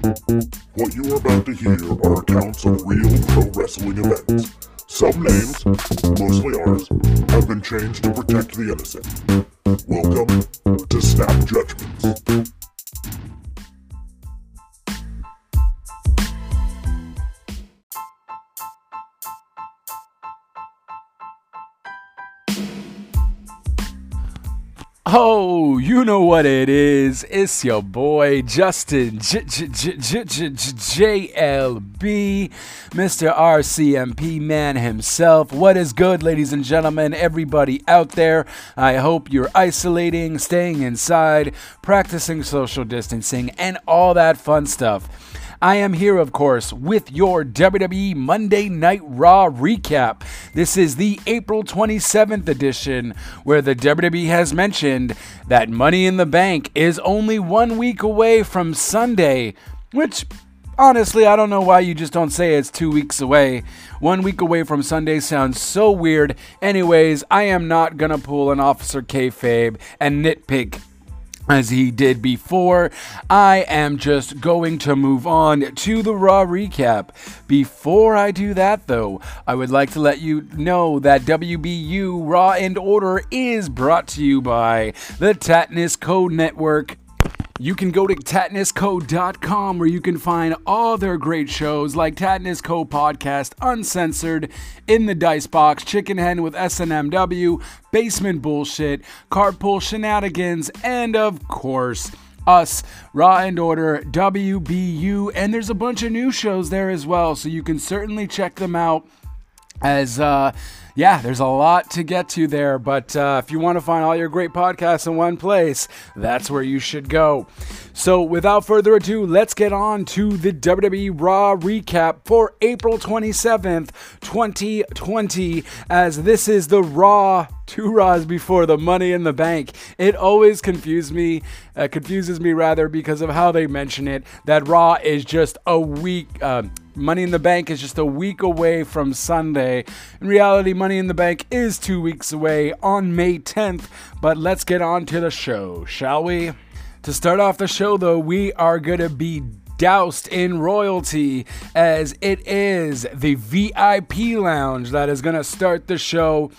What you are about to hear are accounts of real pro wrestling events. Some names, mostly ours, have been changed to protect the innocent. Welcome to Snap Judgments. What it is. It's your boy Justin JLB, Mr. RCMP man himself. What is good, ladies and gentlemen, everybody out there? I hope you're isolating, staying inside, practicing social distancing, and all that fun stuff. I am here, of course, with your WWE Monday Night Raw recap. This is the April 27th edition, where the WWE has mentioned that Money in the Bank is only one week away from Sunday, which honestly, I don't know why you just don't say it's two weeks away. One week away from Sunday sounds so weird. Anyways, I am not gonna pull an Officer Kayfabe and nitpick as he did before. I am just going to move on to the Raw recap. Before I do that, though, I would like to let you know that WBU Raw and Order is brought to you by the Tatnus Code Network. You can go to tatnusco.com where you can find all their great shows like Tatnus Co Podcast, Uncensored, In the Dice Box, Chicken Hen with SNMW, Basement Bullshit, Carpool Shenanigans, and of course, us, Raw and Order, WBU, and there's a bunch of new shows there as well, so you can certainly check them out as uh yeah, there's a lot to get to there, but uh, if you want to find all your great podcasts in one place, that's where you should go. So, without further ado, let's get on to the WWE Raw recap for April 27th, 2020, as this is the Raw two Raws before the Money in the Bank. It always confuses me, uh, confuses me rather, because of how they mention it. That Raw is just a week. Uh, Money in the Bank is just a week away from Sunday. In reality, Money in the Bank is two weeks away on May 10th. But let's get on to the show, shall we? To start off the show, though, we are going to be doused in royalty as it is the VIP lounge that is going to start the show.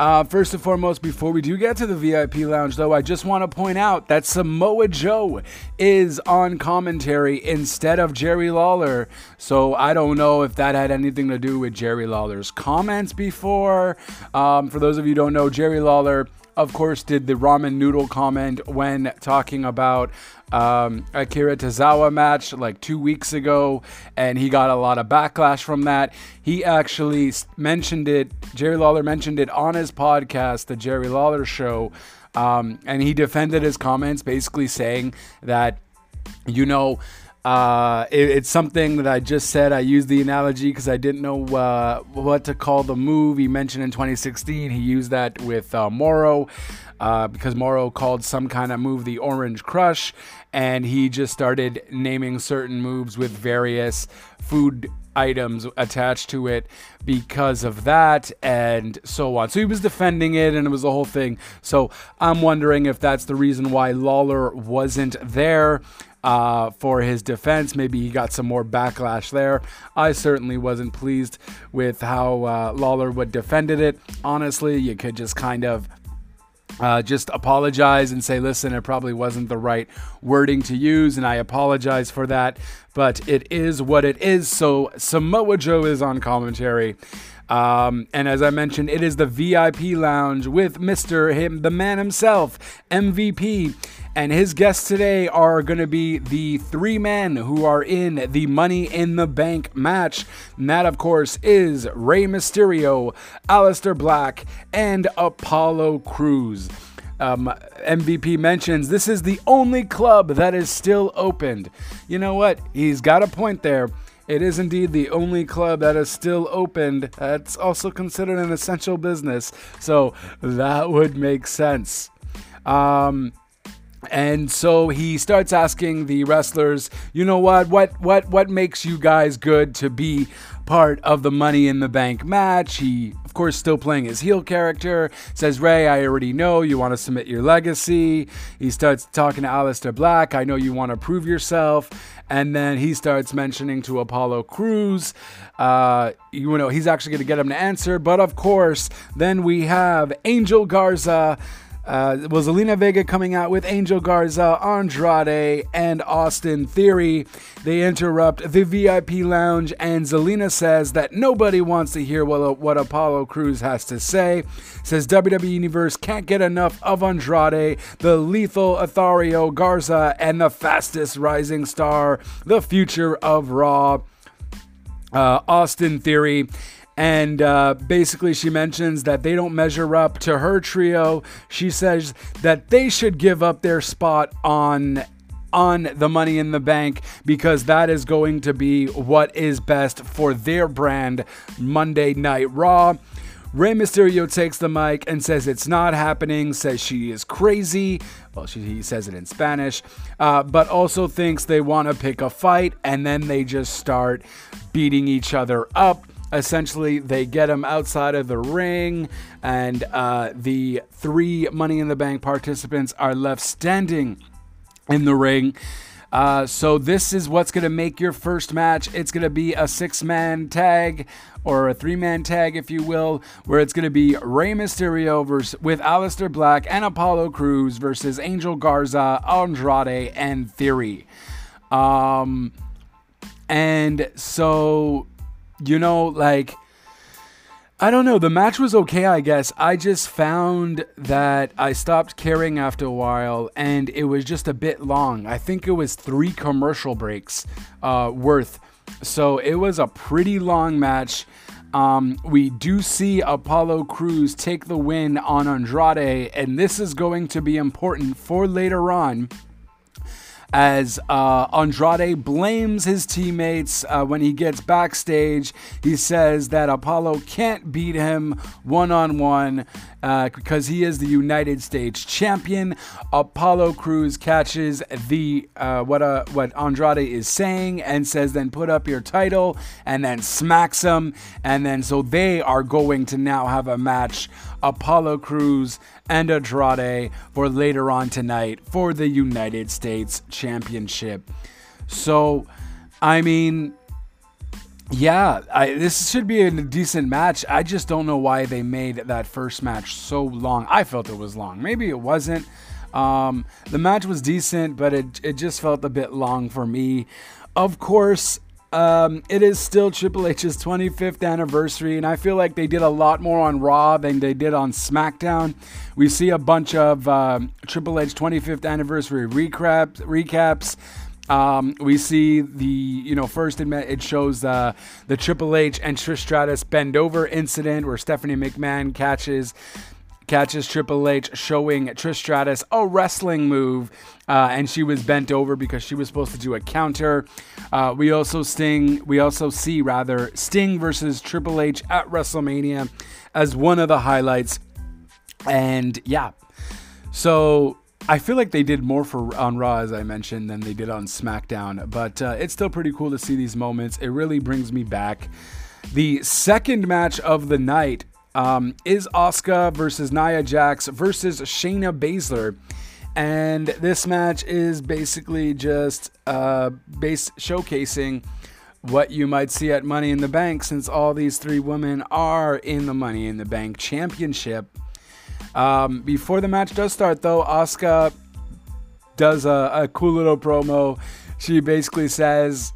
Uh, first and foremost, before we do get to the VIP lounge, though, I just want to point out that Samoa Joe is on commentary instead of Jerry Lawler. So I don't know if that had anything to do with Jerry Lawler's comments before. Um, for those of you who don't know, Jerry Lawler of course, did the ramen noodle comment when talking about um, Akira Tozawa match like two weeks ago, and he got a lot of backlash from that. He actually mentioned it, Jerry Lawler mentioned it on his podcast, The Jerry Lawler Show, um, and he defended his comments, basically saying that, you know, uh, it, it's something that I just said. I used the analogy because I didn't know uh, what to call the move. He mentioned in 2016 he used that with uh, Moro uh, because Moro called some kind of move the Orange Crush, and he just started naming certain moves with various food items attached to it because of that and so on. So he was defending it and it was the whole thing. So I'm wondering if that's the reason why Lawler wasn't there uh, for his defense. Maybe he got some more backlash there. I certainly wasn't pleased with how uh, Lawler would defended it. Honestly, you could just kind of uh, just apologize and say, listen, it probably wasn't the right wording to use, and I apologize for that. But it is what it is. So Samoa Joe is on commentary. Um, and as I mentioned, it is the VIP lounge with Mr. Him, the man himself, MVP. And his guests today are going to be the three men who are in the Money in the Bank match. And that, of course, is Rey Mysterio, Aleister Black, and Apollo Crews. Um, MVP mentions this is the only club that is still opened. You know what? He's got a point there. It is indeed the only club that is still opened. That's also considered an essential business. So that would make sense. Um, and so he starts asking the wrestlers, you know what, what, what, what makes you guys good to be part of the Money in the Bank match? He, of course, still playing his heel character. Says, Ray, I already know you want to submit your legacy. He starts talking to Aleister Black. I know you want to prove yourself. And then he starts mentioning to Apollo Crews, uh, you know, he's actually going to get him to answer. But of course, then we have Angel Garza uh, was Zelina Vega coming out with Angel Garza, Andrade, and Austin Theory. They interrupt the VIP lounge, and Zelina says that nobody wants to hear what, what Apollo Crews has to say. Says WWE Universe can't get enough of Andrade, the lethal Athario Garza, and the fastest rising star, the future of Raw. Uh, Austin Theory and uh, basically she mentions that they don't measure up to her trio. She says that they should give up their spot on on the money in the bank because that is going to be what is best for their brand Monday Night Raw. Rey Mysterio takes the mic and says it's not happening, says she is crazy. Well, she, he says it in Spanish, uh, but also thinks they want to pick a fight, and then they just start beating each other up. Essentially, they get him outside of the ring, and uh, the three Money in the Bank participants are left standing in the ring. Uh, so this is what's going to make your first match. It's going to be a six-man tag or a three-man tag, if you will, where it's going to be Rey Mysterio versus with Aleister Black and Apollo Cruz versus Angel Garza, Andrade, and Theory. Um, and so you know, like, I don't know. The match was okay, I guess. I just found that I stopped caring after a while and it was just a bit long. I think it was three commercial breaks uh, worth. So it was a pretty long match. Um, we do see Apollo Crews take the win on Andrade, and this is going to be important for later on as uh, Andrade blames his teammates uh, when he gets backstage. He says that Apollo can't beat him one on one because he is the United States champion. Apollo Crews catches the uh, what uh, what Andrade is saying and says, "Then put up your title," and then smacks him, and then so they are going to now have a match. Apollo Crews and Andrade for later on tonight for the United States Championship. So, I mean, yeah, I, this should be a decent match. I just don't know why they made that first match so long. I felt it was long. Maybe it wasn't. Um, the match was decent, but it, it just felt a bit long for me. Of course, um, it is still Triple H's 25th anniversary, and I feel like they did a lot more on Raw than they did on SmackDown. We see a bunch of uh, Triple H 25th anniversary recaps. recaps. Um, we see the, you know, first it shows uh, the Triple H and Trish Stratus bend over incident where Stephanie McMahon catches catches Triple H showing Trish Stratus a wrestling move, uh, and she was bent over because she was supposed to do a counter. Uh, we also Sting, we also see rather Sting versus Triple H at WrestleMania as one of the highlights, and yeah, so. I feel like they did more for on Raw, as I mentioned, than they did on SmackDown, but uh, it's still pretty cool to see these moments. It really brings me back. The second match of the night um, is Asuka versus Nia Jax versus Shayna Baszler. And this match is basically just uh, base showcasing what you might see at Money in the Bank, since all these three women are in the Money in the Bank Championship. Um, before the match does start, though, Asuka does a, a cool little promo. She basically says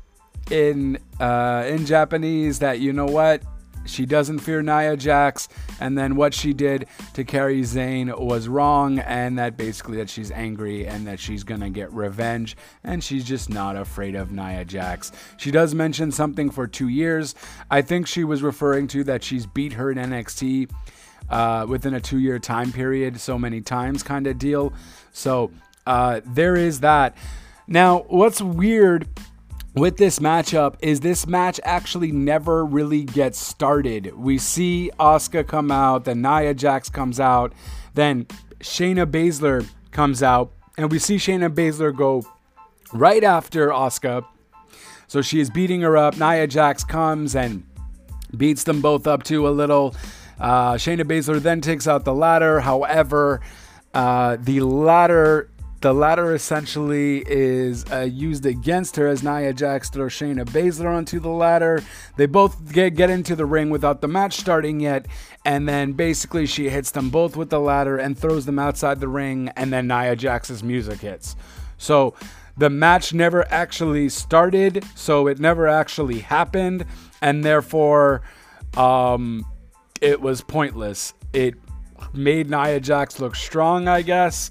in uh, in Japanese that you know what she doesn't fear Nia Jax, and then what she did to Kairi Sane was wrong, and that basically that she's angry and that she's gonna get revenge, and she's just not afraid of Nia Jax. She does mention something for two years. I think she was referring to that she's beat her in NXT uh, within a two-year time period, so many times, kind of deal. So uh, there is that. Now, what's weird with this matchup is this match actually never really gets started. We see Asuka come out, then Nia Jax comes out, then Shayna Baszler comes out, and we see Shayna Baszler go right after Asuka. So she is beating her up. Nia Jax comes and beats them both up to a little. Uh, Shayna Baszler then takes out the ladder. However, uh, the ladder the ladder essentially is uh, used against her as Nia Jax throws Shayna Baszler onto the ladder. They both get, get into the ring without the match starting yet, and then basically she hits them both with the ladder and throws them outside the ring, and then Nia Jax's music hits. So the match never actually started, so it never actually happened, and therefore um, it was pointless. It made Nia Jax look strong, I guess.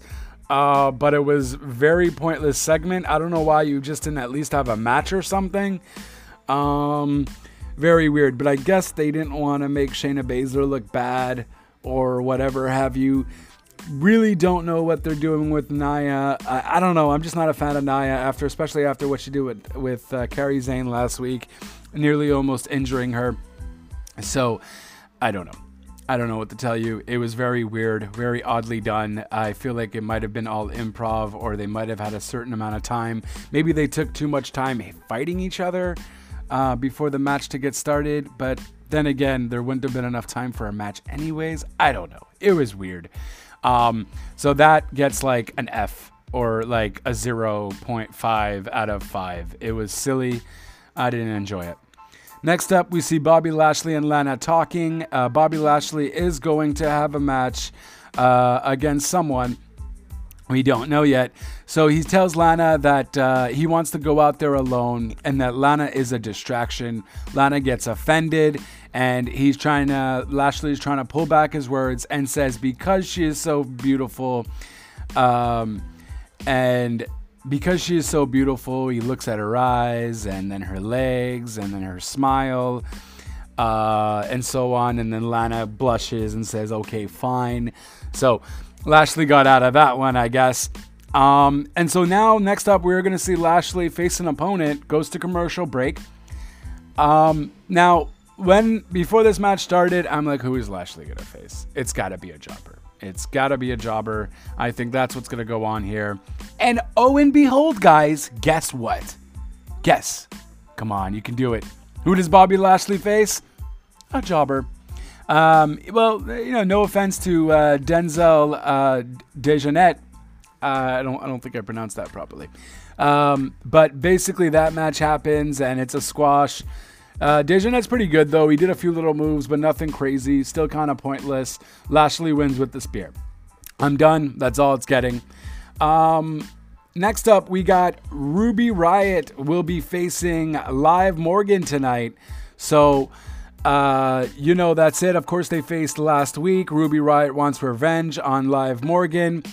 Uh, but it was very pointless segment. I don't know why you just didn't at least have a match or something. Um, very weird. But I guess they didn't want to make Shayna Baszler look bad or whatever have you. Really don't know what they're doing with Nia. I, I don't know. I'm just not a fan of Nia after, especially after what she did with with uh, Kairi Sane last week, nearly almost injuring her. So I don't know. I don't know what to tell you. It was very weird, very oddly done. I feel like it might have been all improv or they might have had a certain amount of time. Maybe they took too much time fighting each other uh, before the match to get started. But then again, there wouldn't have been enough time for a match, anyways. I don't know. It was weird. Um, so that gets like an F or like a 0.5 out of 5. It was silly. I didn't enjoy it. Next up, we see Bobby Lashley and Lana talking. Uh, Bobby Lashley is going to have a match uh, against someone. We don't know yet. So he tells Lana that uh, he wants to go out there alone and that Lana is a distraction. Lana gets offended and he's trying to, Lashley's trying to pull back his words and says, because she is so beautiful um, and because she is so beautiful, he looks at her eyes and then her legs and then her smile uh, and so on. And then Lana blushes and says, okay, fine. So Lashley got out of that one, I guess. Um, and so now, next up, we're going to see Lashley face an opponent, goes to commercial break. Um, now, when before this match started, I'm like, who is Lashley going to face? It's got to be a jobber. It's got to be a jobber. I think that's what's going to go on here. And oh, and behold, guys, guess what? Guess. Come on, you can do it. Who does Bobby Lashley face? A jobber. Um, well, you know, no offense to uh, Denzel uh, Dejournette. Uh, I don't, I don't think I pronounced that properly. Um, but basically, that match happens, and it's a squash. Uh, Dejournette's pretty good though. He did a few little moves, but nothing crazy. Still kind of pointless. Lashley wins with the spear. I'm done. That's all it's getting. Um, next up, we got Ruby Riot will be facing Liv Morgan tonight. So, uh, you know, that's it. Of course, they faced last week. Ruby Riot wants revenge on Liv Morgan.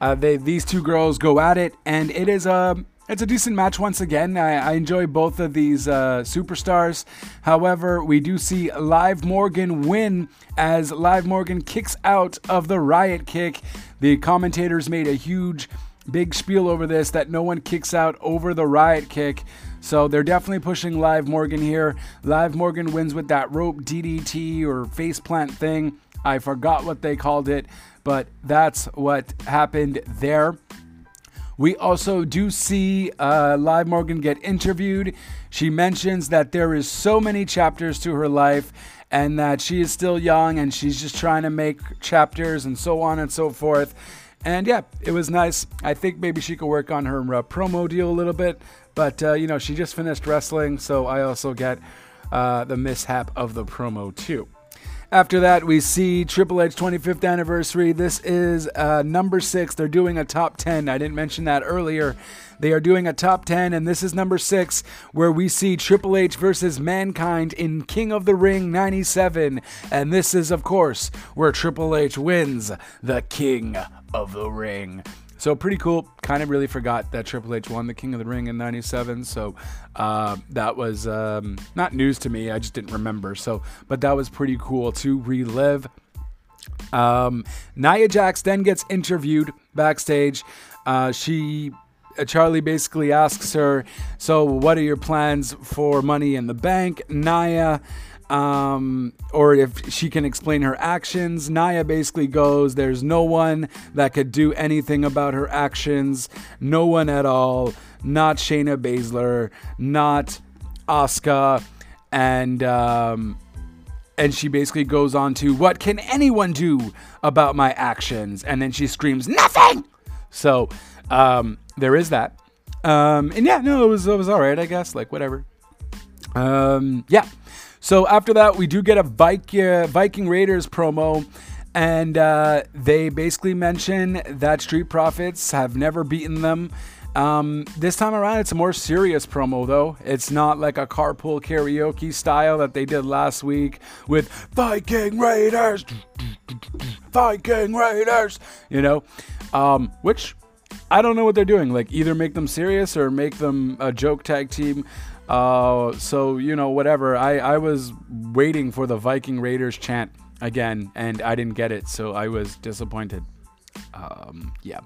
Uh, they these two girls go at it, and it is a it's a decent match once again. I, I enjoy both of these uh, superstars. However, we do see Liv Morgan win as Liv Morgan kicks out of the riot kick. The commentators made a huge, big spiel over this that no one kicks out over the riot kick. So they're definitely pushing Liv Morgan here. Liv Morgan wins with that rope DDT or faceplant thing. I forgot what they called it, but that's what happened there. We also do see uh, Liv Morgan get interviewed. She mentions that there is so many chapters to her life and that she is still young and she's just trying to make chapters and so on and so forth. And yeah, it was nice. I think maybe she could work on her uh, promo deal a little bit, but uh, you know, she just finished wrestling, so I also get uh, the mishap of the promo too. After that, we see Triple H 25th anniversary. This is uh, number six. They're doing a top 10. I didn't mention that earlier. They are doing a top 10, and this is number six, where we see Triple H versus Mankind in King of the Ring 97. And this is, of course, where Triple H wins the King of the Ring. So pretty cool. Kind of really forgot that Triple H won the King of the Ring in '97. So uh, that was um, not news to me. I just didn't remember. So, but that was pretty cool to relive. Um, Nia Jax then gets interviewed backstage. Uh, she uh, Charlie basically asks her, "So, what are your plans for Money in the Bank?" Nia um, or if she can explain her actions. Nia basically goes, There's no one that could do anything about her actions. No one at all. Not Shayna Baszler, not Asuka. And, um, and she basically goes on to, What can anyone do about my actions? And then she screams, Nothing! So, um, there is that. Um, and yeah, no, it was, it was all right, I guess. Like, whatever. Um, yeah. So after that, we do get a Viking, Viking Raiders promo. And uh, they basically mention that Street Profits have never beaten them. Um, this time around, it's a more serious promo, though. It's not like a carpool karaoke style that they did last week with Viking Raiders, Viking Raiders, you know, um, which I don't know what they're doing. Like, either make them serious or make them a joke tag team. Uh, so you know, whatever. I I was waiting for the Viking Raiders chant again, and I didn't get it, so I was disappointed. Um, yeah.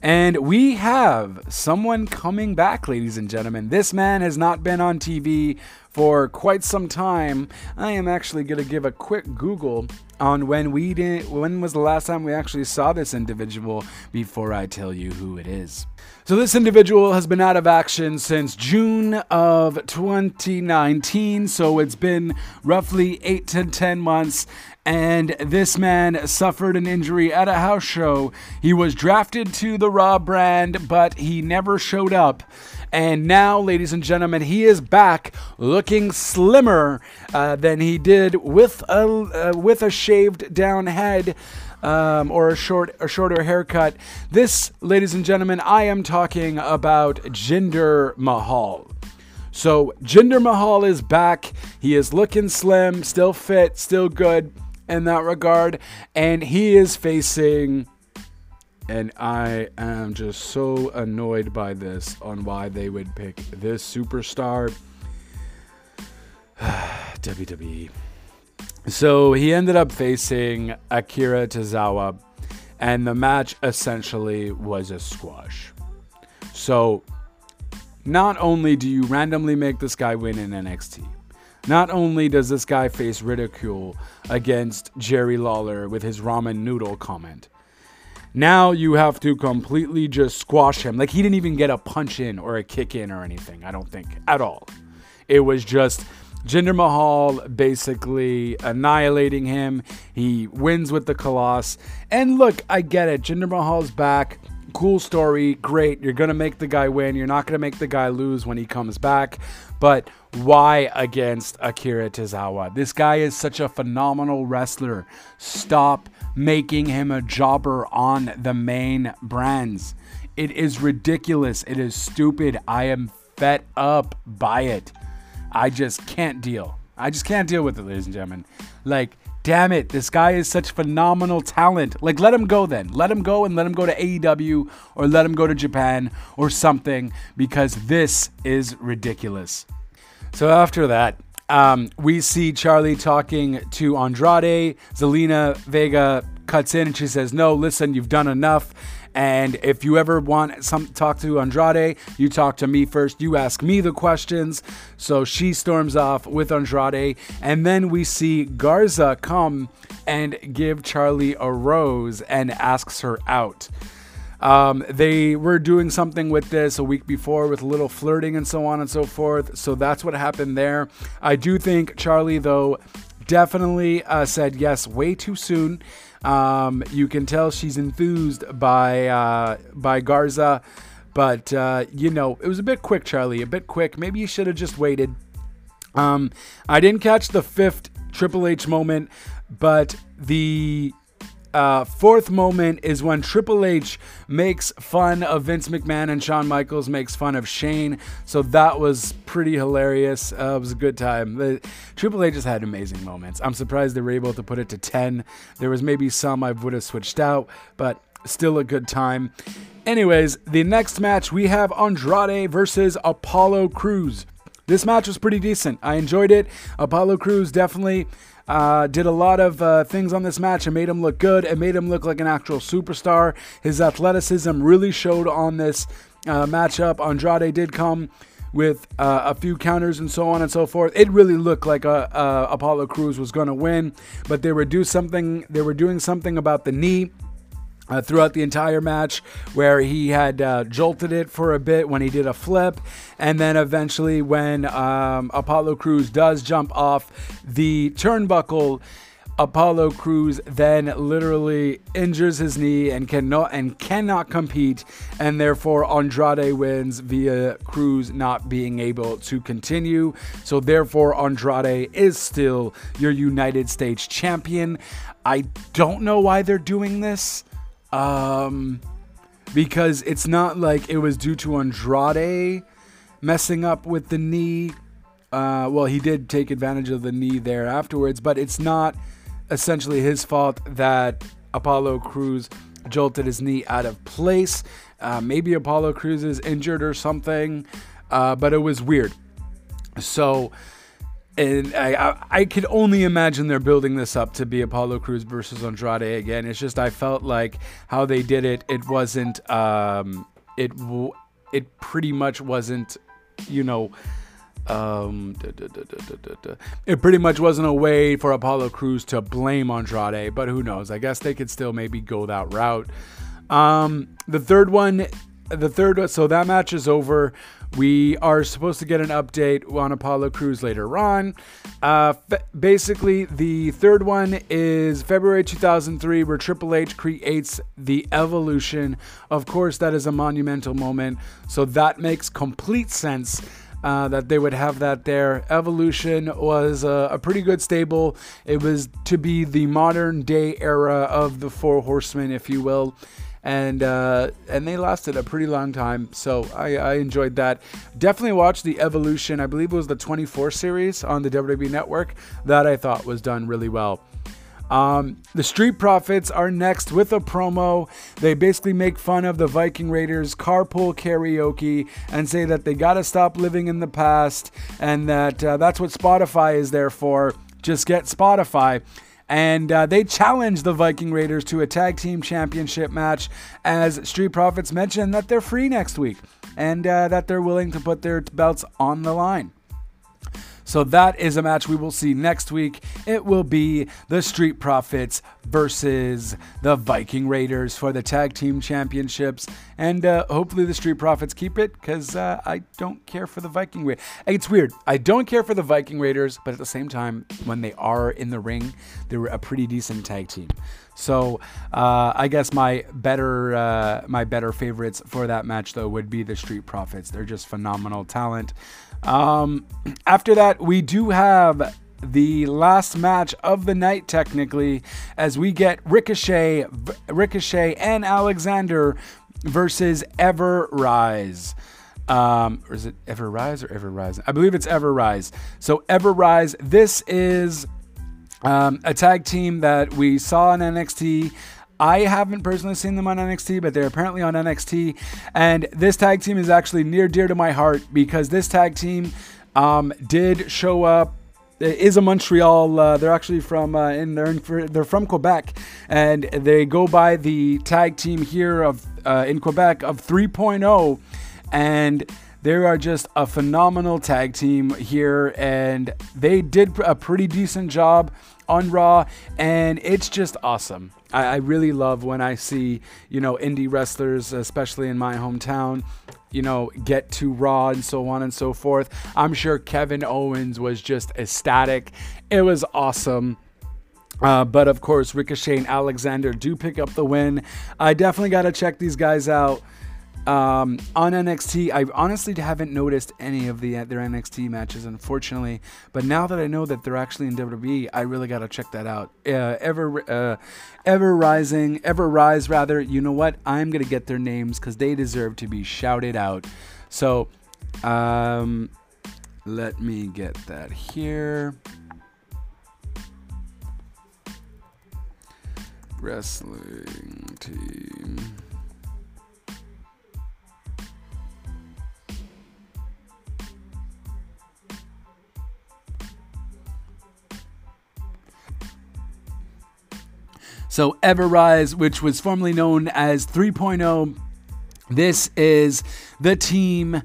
And we have someone coming back, ladies and gentlemen. This man has not been on TV for quite some time. I am actually going to give a quick Google on when we did when was the last time we actually saw this individual before I tell you who it is. So this individual has been out of action since June of 2019, so it's been roughly 8 to 10 months and this man suffered an injury at a house show. He was drafted to the Raw brand, but he never showed up. And now, ladies and gentlemen, he is back looking slimmer uh, than he did with a uh, with a shaved down head. Um, or a short, a shorter haircut. This, ladies and gentlemen, I am talking about Jinder Mahal. So Jinder Mahal is back. He is looking slim, still fit, still good in that regard. And he is facing, and I am just so annoyed by this on why they would pick this superstar. WWE. So he ended up facing Akira Tozawa, and the match essentially was a squash. So, not only do you randomly make this guy win in NXT, not only does this guy face ridicule against Jerry Lawler with his ramen noodle comment, now you have to completely just squash him. Like he didn't even get a punch in or a kick in or anything, I don't think, at all. It was just Jinder Mahal basically annihilating him. He wins with the Khallas. And look, I get it. Jinder Mahal's back. Cool story. Great. You're going to make the guy win. You're not going to make the guy lose when he comes back. But why against Akira Tozawa? This guy is such a phenomenal wrestler. Stop making him a jobber on the main brands. It is ridiculous. It is stupid. I am fed up by it. I just can't deal. I just can't deal with it, ladies and gentlemen. Like, damn it, this guy is such phenomenal talent. Like, let him go then. Let him go and let him go to AEW or let him go to Japan or something because this is ridiculous. So after that, um, we see Charlie talking to Andrade. Zelina Vega cuts in and she says, No, listen, you've done enough. And if you ever want some talk to Andrade, you talk to me first. You ask me the questions. So she storms off with Andrade, and then we see Garza come and give Charlie a rose and asks her out. Um, they were doing something with this a week before with a little flirting and so on and so forth. So that's what happened there. I do think Charlie, though, definitely uh, said yes way too soon. Um, you can tell she's enthused by uh, by Garza, but uh, you know it was a bit quick, Charlie. A bit quick. Maybe you should have just waited. Um, I didn't catch the fifth Triple H moment, but the uh, fourth moment is when Triple H makes fun of Vince McMahon and Shawn Michaels makes fun of Shane. So that was pretty hilarious. Uh, it was a good time. The, Triple H has had amazing moments. I'm surprised they were able to put it to 10. There was maybe some I would have switched out, but still a good time. Anyways, the next match we have Andrade versus Apollo Crews. This match was pretty decent. I enjoyed it. Apollo Crews definitely uh, did a lot of uh, things on this match and made him look good. It made him look like an actual superstar. His athleticism really showed on this uh, matchup. Andrade did come with uh, a few counters and so on and so forth. It really looked like uh, uh, Apollo Crews was going to win, but they were do something. They were doing something about the knee. Uh, throughout the entire match, where he had uh, jolted it for a bit when he did a flip, and then eventually, when um, Apollo Crews does jump off the turnbuckle, Apollo Crews then literally injures his knee and cannot and cannot compete, and therefore Andrade wins via Crews not being able to continue. So therefore Andrade is still your United States champion. I don't know why they're doing this. Um, because it's not like it was due to Andrade messing up with the knee. Uh, well, he did take advantage of the knee there afterwards, but it's not essentially his fault that Apollo Crews jolted his knee out of place. Uh, maybe Apollo Crews is injured or something, uh, but it was weird. So, and I, I, I could only imagine they're building this up to be Apollo Crews versus Andrade again. It's just I felt like how they did it. It wasn't. Um, it it pretty much wasn't. You know um, da, da, da, it pretty much wasn't a way for Apollo Crews to blame Andrade, but who knows? I guess they could still maybe go that route. Um, the third one, the third, so that match is over. We are supposed to get an update on Apollo Crews later on. Uh, f- basically, the third one is February 2003, where Triple H creates the evolution. Of course, that is a monumental moment, so that makes complete sense uh, that they would have that there. Evolution was a, a, pretty good stable. It was to be the modern day era of the Four Horsemen, if you will. And uh, and they lasted a pretty long time, so I, I enjoyed that. Definitely watched the Evolution. I believe it was the 24 series on the WWE Network that I thought was done really well. Um, the Street Profits are next with a promo. They basically make fun of the Viking Raiders carpool karaoke and say that they got to stop living in the past and that uh, that's what Spotify is there for. Just get Spotify. And uh, they challenge the Viking Raiders to a tag team championship match as Street Profits mentioned that they're free next week and uh, that they're willing to put their belts on the line. So that is a match we will see next week. It will be the Street Profits versus the Viking Raiders for the tag team championships. And uh, hopefully the Street Profits keep it because uh, I don't care for the Viking Raiders. It's weird. I don't care for the Viking Raiders, but at the same time, when they are in the ring, they're a pretty decent tag team. So uh, I guess my better uh, my better favorites for that match though would be the Street Profits. They're just phenomenal talent. Um, after that, we do have the last match of the night, technically, as we get Ricochet, Ricochet and Alexander versus Ever Rise. Um, or is it Ever Rise or Ever Rise? I believe it's Ever Rise. So Ever Rise. This is um, a tag team that we saw in NXT. I haven't personally seen them on NXT, but they're apparently on NXT. And this tag team is actually near dear to my heart because this tag team um, did show up. It is a Montreal. Uh, they're actually from uh, in they're, in, they're from Quebec, and they go by the tag team here of uh, in Quebec of 3.0, and they are just a phenomenal tag team here, and they did a pretty decent job on Raw, and it's just awesome. I, I really love when I see, you know, indie wrestlers, especially in my hometown, you know, get to Raw and so on and so forth. I'm sure Kevin Owens was just ecstatic. It was awesome. Uh, but of course, Ricochet and Alexander do pick up the win. I definitely got to check these guys out. Um, on NXT, I honestly haven't noticed any of the their NXT matches, unfortunately. But now that I know that they're actually in WWE, I really gotta check that out. Uh, ever, uh, ever rising, ever rise rather. You know what? I'm gonna get their names because they deserve to be shouted out. So, um, let me get that here. Wrestling team. So Everrise, which was formerly known as 3.0, this is the team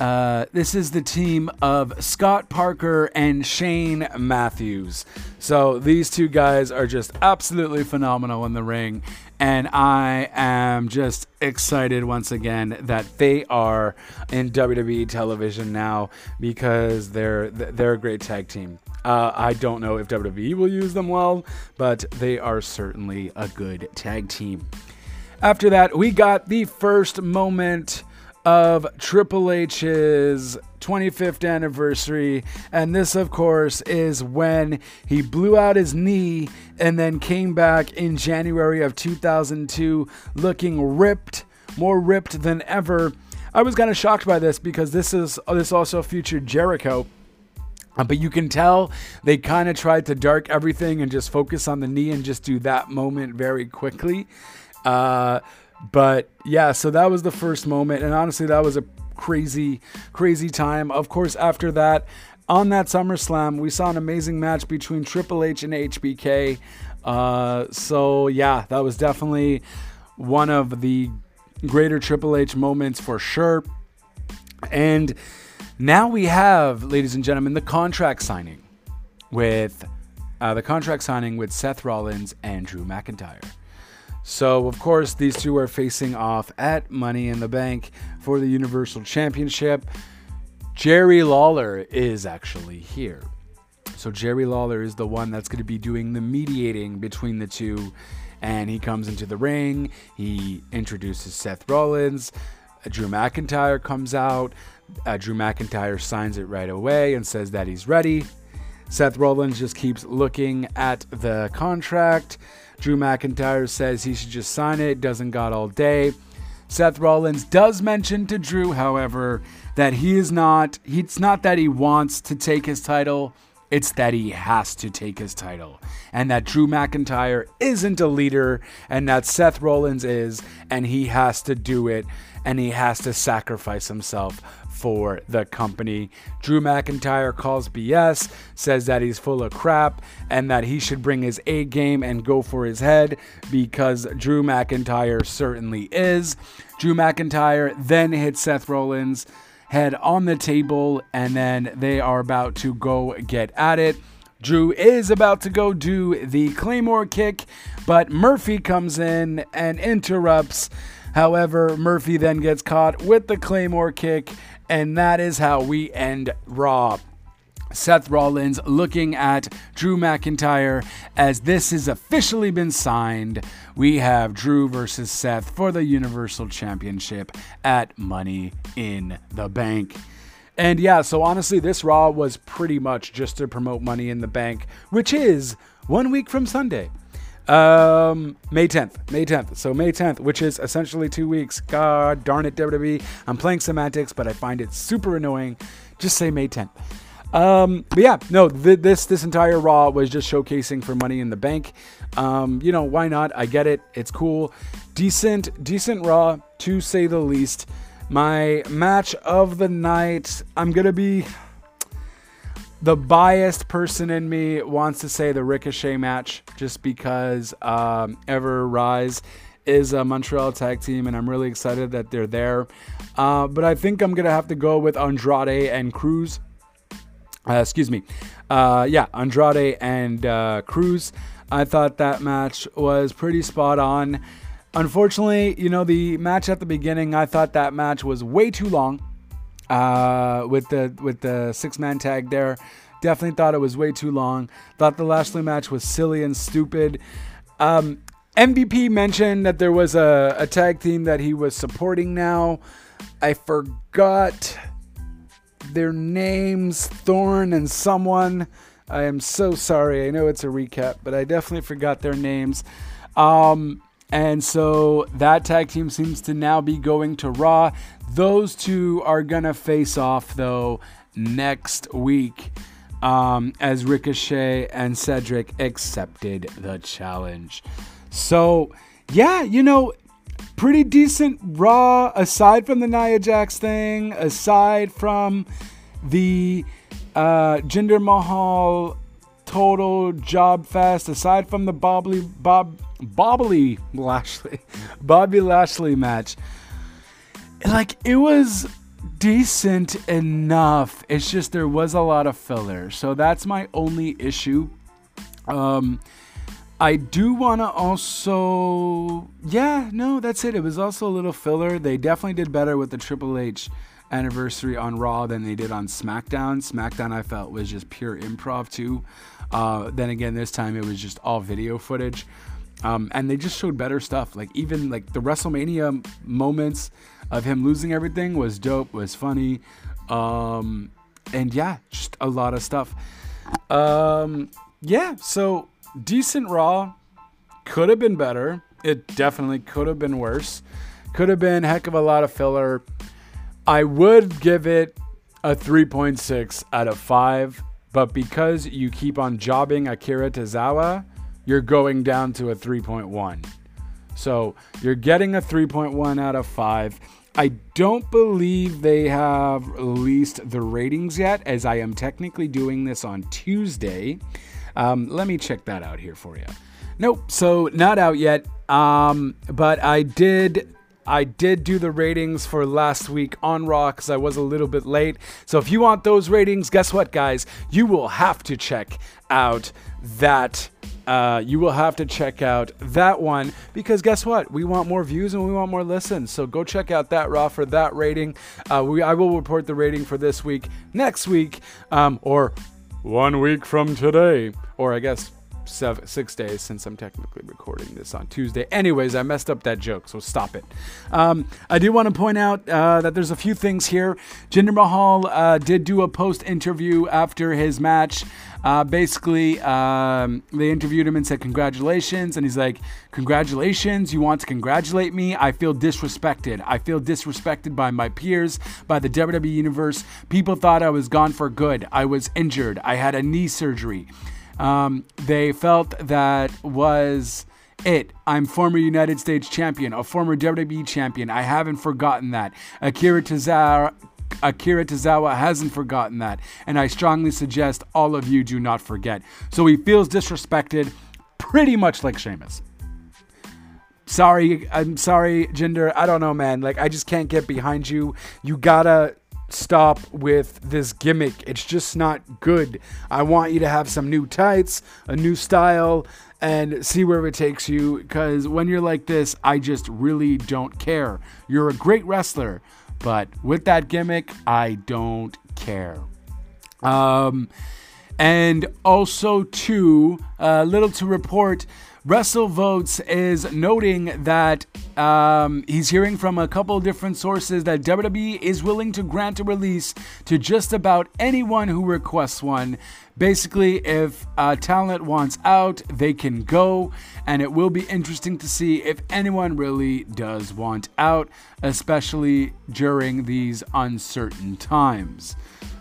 Uh, this is the team of Scott Parker and Shane Matthews. So these two guys are just absolutely phenomenal in the ring. And I am just excited once again that they are in WWE television now because they're they're a great tag team. Uh, I don't know if WWE will use them well, but they are certainly a good tag team. After that, we got the first moment of Triple H's 25th anniversary. And this, of course, is when he blew out his knee and then came back in January of 2002 looking ripped, more ripped than ever. I was kind of shocked by this because this is this also featured Jericho. But you can tell they kind of tried to dark everything and just focus on the knee and just do that moment very quickly. Uh, but yeah, so that was the first moment. And honestly, that was a crazy, crazy time. Of course, after that, on that SummerSlam, we saw an amazing match between Triple H and HBK. Uh, so yeah, that was definitely one of the greater Triple H moments for sure. And now we have, ladies and gentlemen, the contract signing with uh, the contract signing with Seth Rollins and Drew McIntyre. So, of course, these two are facing off at Money in the Bank for the Universal Championship. Jerry Lawler is actually here. So, Jerry Lawler is the one that's going to be doing the mediating between the two. And he comes into the ring, he introduces Seth Rollins. Drew McIntyre comes out. Uh, Drew McIntyre signs it right away and says that he's ready. Seth Rollins just keeps looking at the contract. Drew McIntyre says he should just sign it, doesn't got all day. Seth Rollins does mention to Drew, however, that he is not, it's not that he wants to take his title, it's that he has to take his title. And that Drew McIntyre isn't a leader, and that Seth Rollins is, and he has to do it, and he has to sacrifice himself for the company. Drew McIntyre calls BS, says that he's full of crap, and that he should bring his A game and go for his head because Drew McIntyre certainly is. Drew McIntyre then hits Seth Rollins' head on the table, and then they are about to go get at it. Drew is about to go do the Claymore kick, but Murphy comes in and interrupts. However, Murphy then gets caught with the Claymore kick, and that is how we end Raw. Seth Rollins looking at Drew McIntyre as this has officially been signed. We have Drew versus Seth for the Universal Championship at Money in the Bank. And yeah, so honestly, this Raw was pretty much just to promote Money in the Bank, which is one week from Sunday. Um, May 10th. May 10th. So May 10th, which is essentially two weeks. God darn it, WWE. I'm playing semantics, but I find it super annoying. Just say May 10th. Um, but yeah, no, th- this this entire Raw was just showcasing for Money in the Bank. Um, you know, why not? I get it. It's cool. Decent, decent Raw to say the least. My match of the night. I'm gonna be the biased person in me wants to say the Ricochet match just because um, Ever Rise is a Montreal tag team, and I'm really excited that they're there. Uh, but I think I'm gonna have to go with Andrade and Crews. Uh, excuse me. Uh, yeah, Andrade and uh, Crews. I thought that match was pretty spot on. Unfortunately, you know, the match at the beginning, I thought that match was way too long uh, with the with the six man tag there. Definitely thought it was way too long. Thought the Lashley match was silly and stupid. Um, MVP mentioned that there was a, a tag team that he was supporting now. I forgot their names, Thorn and someone. I am so sorry. I know it's a recap, but I definitely forgot their names. Um, and so that tag team seems to now be going to Raw. Those two are going to face off, though, next week um, as Ricochet and Cedric accepted the challenge. So, yeah, you know, pretty decent Raw, aside from the Nia Jax thing, aside from the uh, Jinder Mahal total job fest, aside from the Bobbly Bob Bobbly Lashley Bobby Lashley match. Like it was decent enough. It's just there was a lot of filler. So that's my only issue. Um, I do want to also, yeah, no, that's it. It was also a little filler. They definitely did better with the Triple H anniversary on Raw than they did on SmackDown. SmackDown, I felt, was just pure improv too. Uh, then again, this time it was just all video footage. Um, and they just showed better stuff. Like even like the WrestleMania moments of him losing everything was dope, was funny, um, and yeah, just a lot of stuff. Um, yeah, so decent Raw. Could have been better. It definitely could have been worse. Could have been heck of a lot of filler. I would give it a 3.6 out of 5, but because you keep on jobbing Akira Tozawa, you're going down to a 3.1. So you're getting a 3.1 out of 5. I don't believe they have released the ratings yet, as I am technically doing this on Tuesday. Um, let me check that out here for you. Nope, so not out yet. Um, but I did I did do the ratings for last week on Raw because I was a little bit late. So if you want those ratings, guess what, guys? You will have to check out that. Uh, you will have to check out that one because guess what? We want more views and we want more listens. So go check out that Raw for that rating. Uh, we I will report the rating for this week next week um, or one week from today, or I guess seven, six days since I'm technically recording this on Tuesday. Anyways, I messed up that joke, so stop it. Um, I do want to point out uh, that there's a few things here. Jinder Mahal uh, did do a post interview after his match. Uh, basically, um, they interviewed him and said, Congratulations. And he's like, Congratulations. You want to congratulate me? I feel disrespected. I feel disrespected by my peers, by the WWE Universe. People thought I was gone for good. I was injured. I had a knee surgery. Um, they felt that was it. I'm former United States champion, a former WWE champion. I haven't forgotten that. Akira Tozawa, Akira Tozawa hasn't forgotten that, and I strongly suggest all of you do not forget. So he feels disrespected, pretty much like Sheamus. Sorry, I'm sorry, Jinder. I don't know, man. Like, I just can't get behind you. You gotta stop with this gimmick. It's just not good. I want you to have some new tights, a new style, and see where it takes you. Because when you're like this, I just really don't care. You're a great wrestler, but with that gimmick, I don't care. Um, and also, too, a uh, little to report WrestleVotes is noting that um, he's hearing from a couple different sources that WWE is willing to grant a release to just about anyone who requests one. Basically, if a talent wants out, they can go, and it will be interesting to see if anyone really does want out, especially during these uncertain times.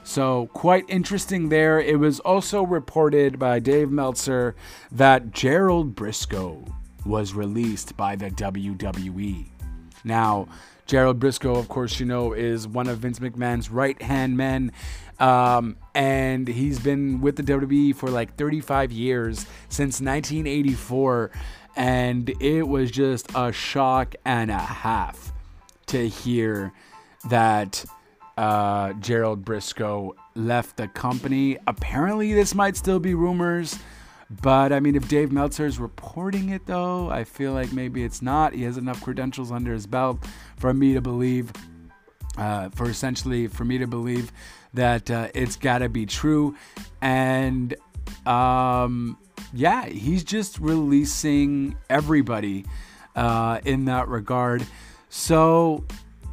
So, quite interesting there. It was also reported by Dave Meltzer that Gerald Brisco was released by the WWE. Now, Gerald Brisco, of course, you know, is one of Vince McMahon's right hand men. Um, and he's been with the WWE for like 35 years since 1984. And it was just a shock and a half to hear that uh, Gerald Brisco left the company. Apparently, this might still be rumors, but I mean, if Dave Meltzer is reporting it, though, I feel like maybe it's not. He has enough credentials under his belt for me to believe, uh, for essentially for me to believe that uh, it's got to be true. And um, yeah, he's just releasing everybody uh, in that regard. So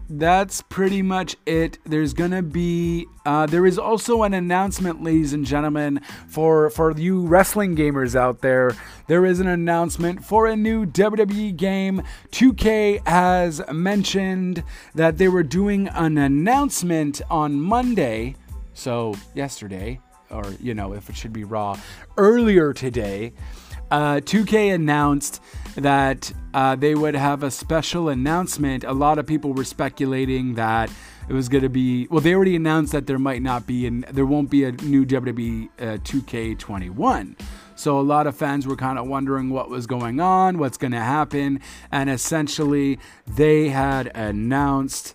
that's pretty much it. There's gonna be uh, there is also an announcement, ladies and gentlemen, for for you wrestling gamers out there. There is an announcement for a new WWE game. 2K has mentioned that they were doing an announcement on Monday, so yesterday, or you know if it should be Raw, earlier today. Uh, 2K announced that uh, they would have a special announcement. A lot of people were speculating that it was going to be. Well, they already announced that there might not be, and there won't be a new WWE uh, 2K21. So a lot of fans were kind of wondering what was going on, what's going to happen, and essentially they had announced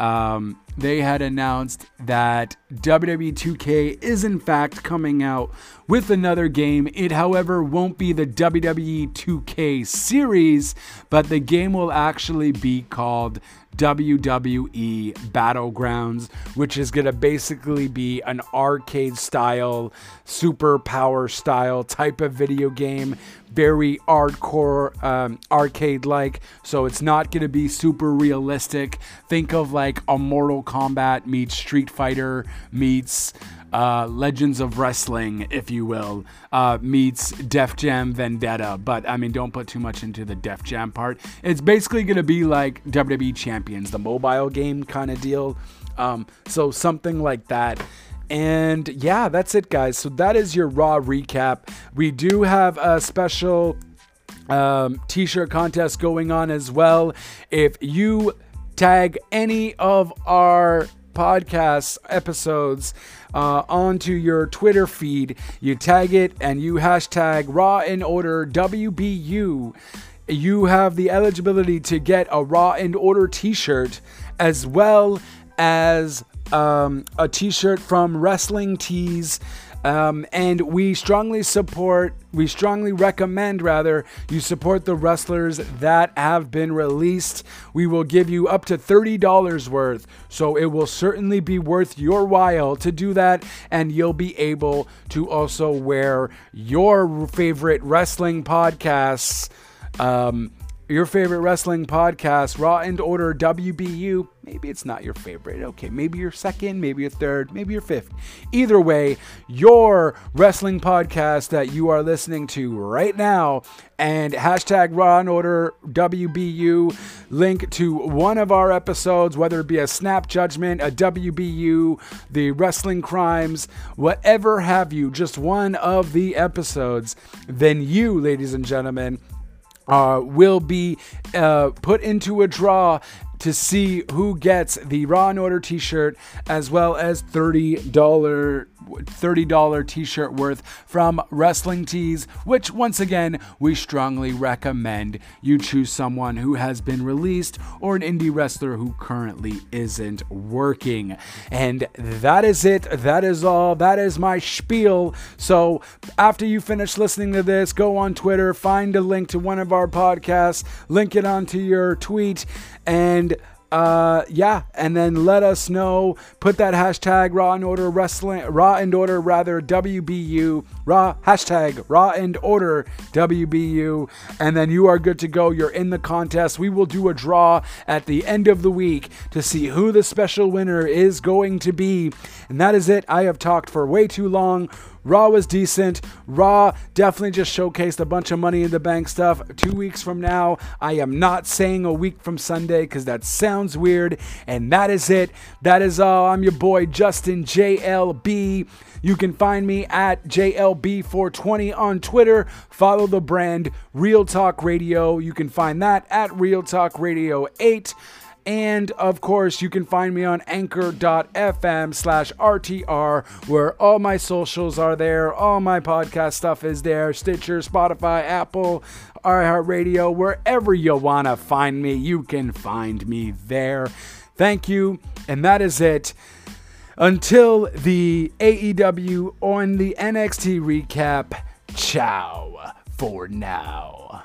um, they had announced that WWE 2K is in fact coming out with another game. It, however, won't be the WWE 2K series, but the game will actually be called WWE Battlegrounds, which is going to basically be an arcade style, super power style type of video game. Very hardcore, um, arcade like. So it's not going to be super realistic. Think of like a Mortal Kombat meets Street Fighter meets uh, Legends of Wrestling, if you will, uh, meets Def Jam Vendetta. But I mean, don't put too much into the Def Jam part. It's basically going to be like WWE Champions, the mobile game kind of deal. Um, so something like that. And yeah, that's it, guys. So that is your Raw recap. We do have a special um, t shirt contest going on as well. If you tag any of our podcast episodes uh, onto your Twitter feed. You tag it and you hashtag Raw and Order WBU. You have the eligibility to get a Raw and Order t shirt as well as um, a t shirt from Wrestling Tees um, and we strongly support, we strongly recommend rather, you support the wrestlers that have been released. We will give you up to $30 worth. So it will certainly be worth your while to do that. And you'll be able to also wear your favorite wrestling podcasts. Um, your favorite wrestling podcast, Raw and Order WBU. Maybe it's not your favorite. Okay, maybe your second, maybe your third, maybe your fifth. Either way, your wrestling podcast that you are listening to right now and hashtag Raw and Order WBU link to one of our episodes, whether it be a Snap Judgment, a WBU, the Wrestling Crimes, whatever have you, just one of the episodes, then you, ladies and gentlemen, uh, will be uh, put into a draw to see who gets the Raw and Order t-shirt as well as $30 $30 t-shirt worth from Wrestling Tees, which once again, we strongly recommend you choose someone who has been released or an indie wrestler who currently isn't working. And that is it. That is all. That is my spiel. So after you finish listening to this, go on Twitter, find a link to one of our podcasts, link it onto your tweet, and uh, yeah, and then let us know. Put that hashtag Raw and Order Wrestling, Raw and Order rather WBU, Raw hashtag Raw and Order WBU, and then you are good to go. You're in the contest. We will do a draw at the end of the week to see who the special winner is going to be, and that is it. I have talked for way too long. Raw was decent. Raw definitely just showcased a bunch of money in the bank stuff. Two weeks from now, I am not saying a week from Sunday because that sounds weird. And that is it. That is all. I'm your boy, Justin JLB. You can find me at JLB420 on Twitter. Follow the brand Real Talk Radio. You can find that at Real Talk Radio 8. And of course, you can find me on anchor.fm slash RTR, where all my socials are there. All my podcast stuff is there Stitcher, Spotify, Apple, iHeartRadio, wherever you want to find me, you can find me there. Thank you. And that is it. Until the AEW on the NXT recap, ciao for now.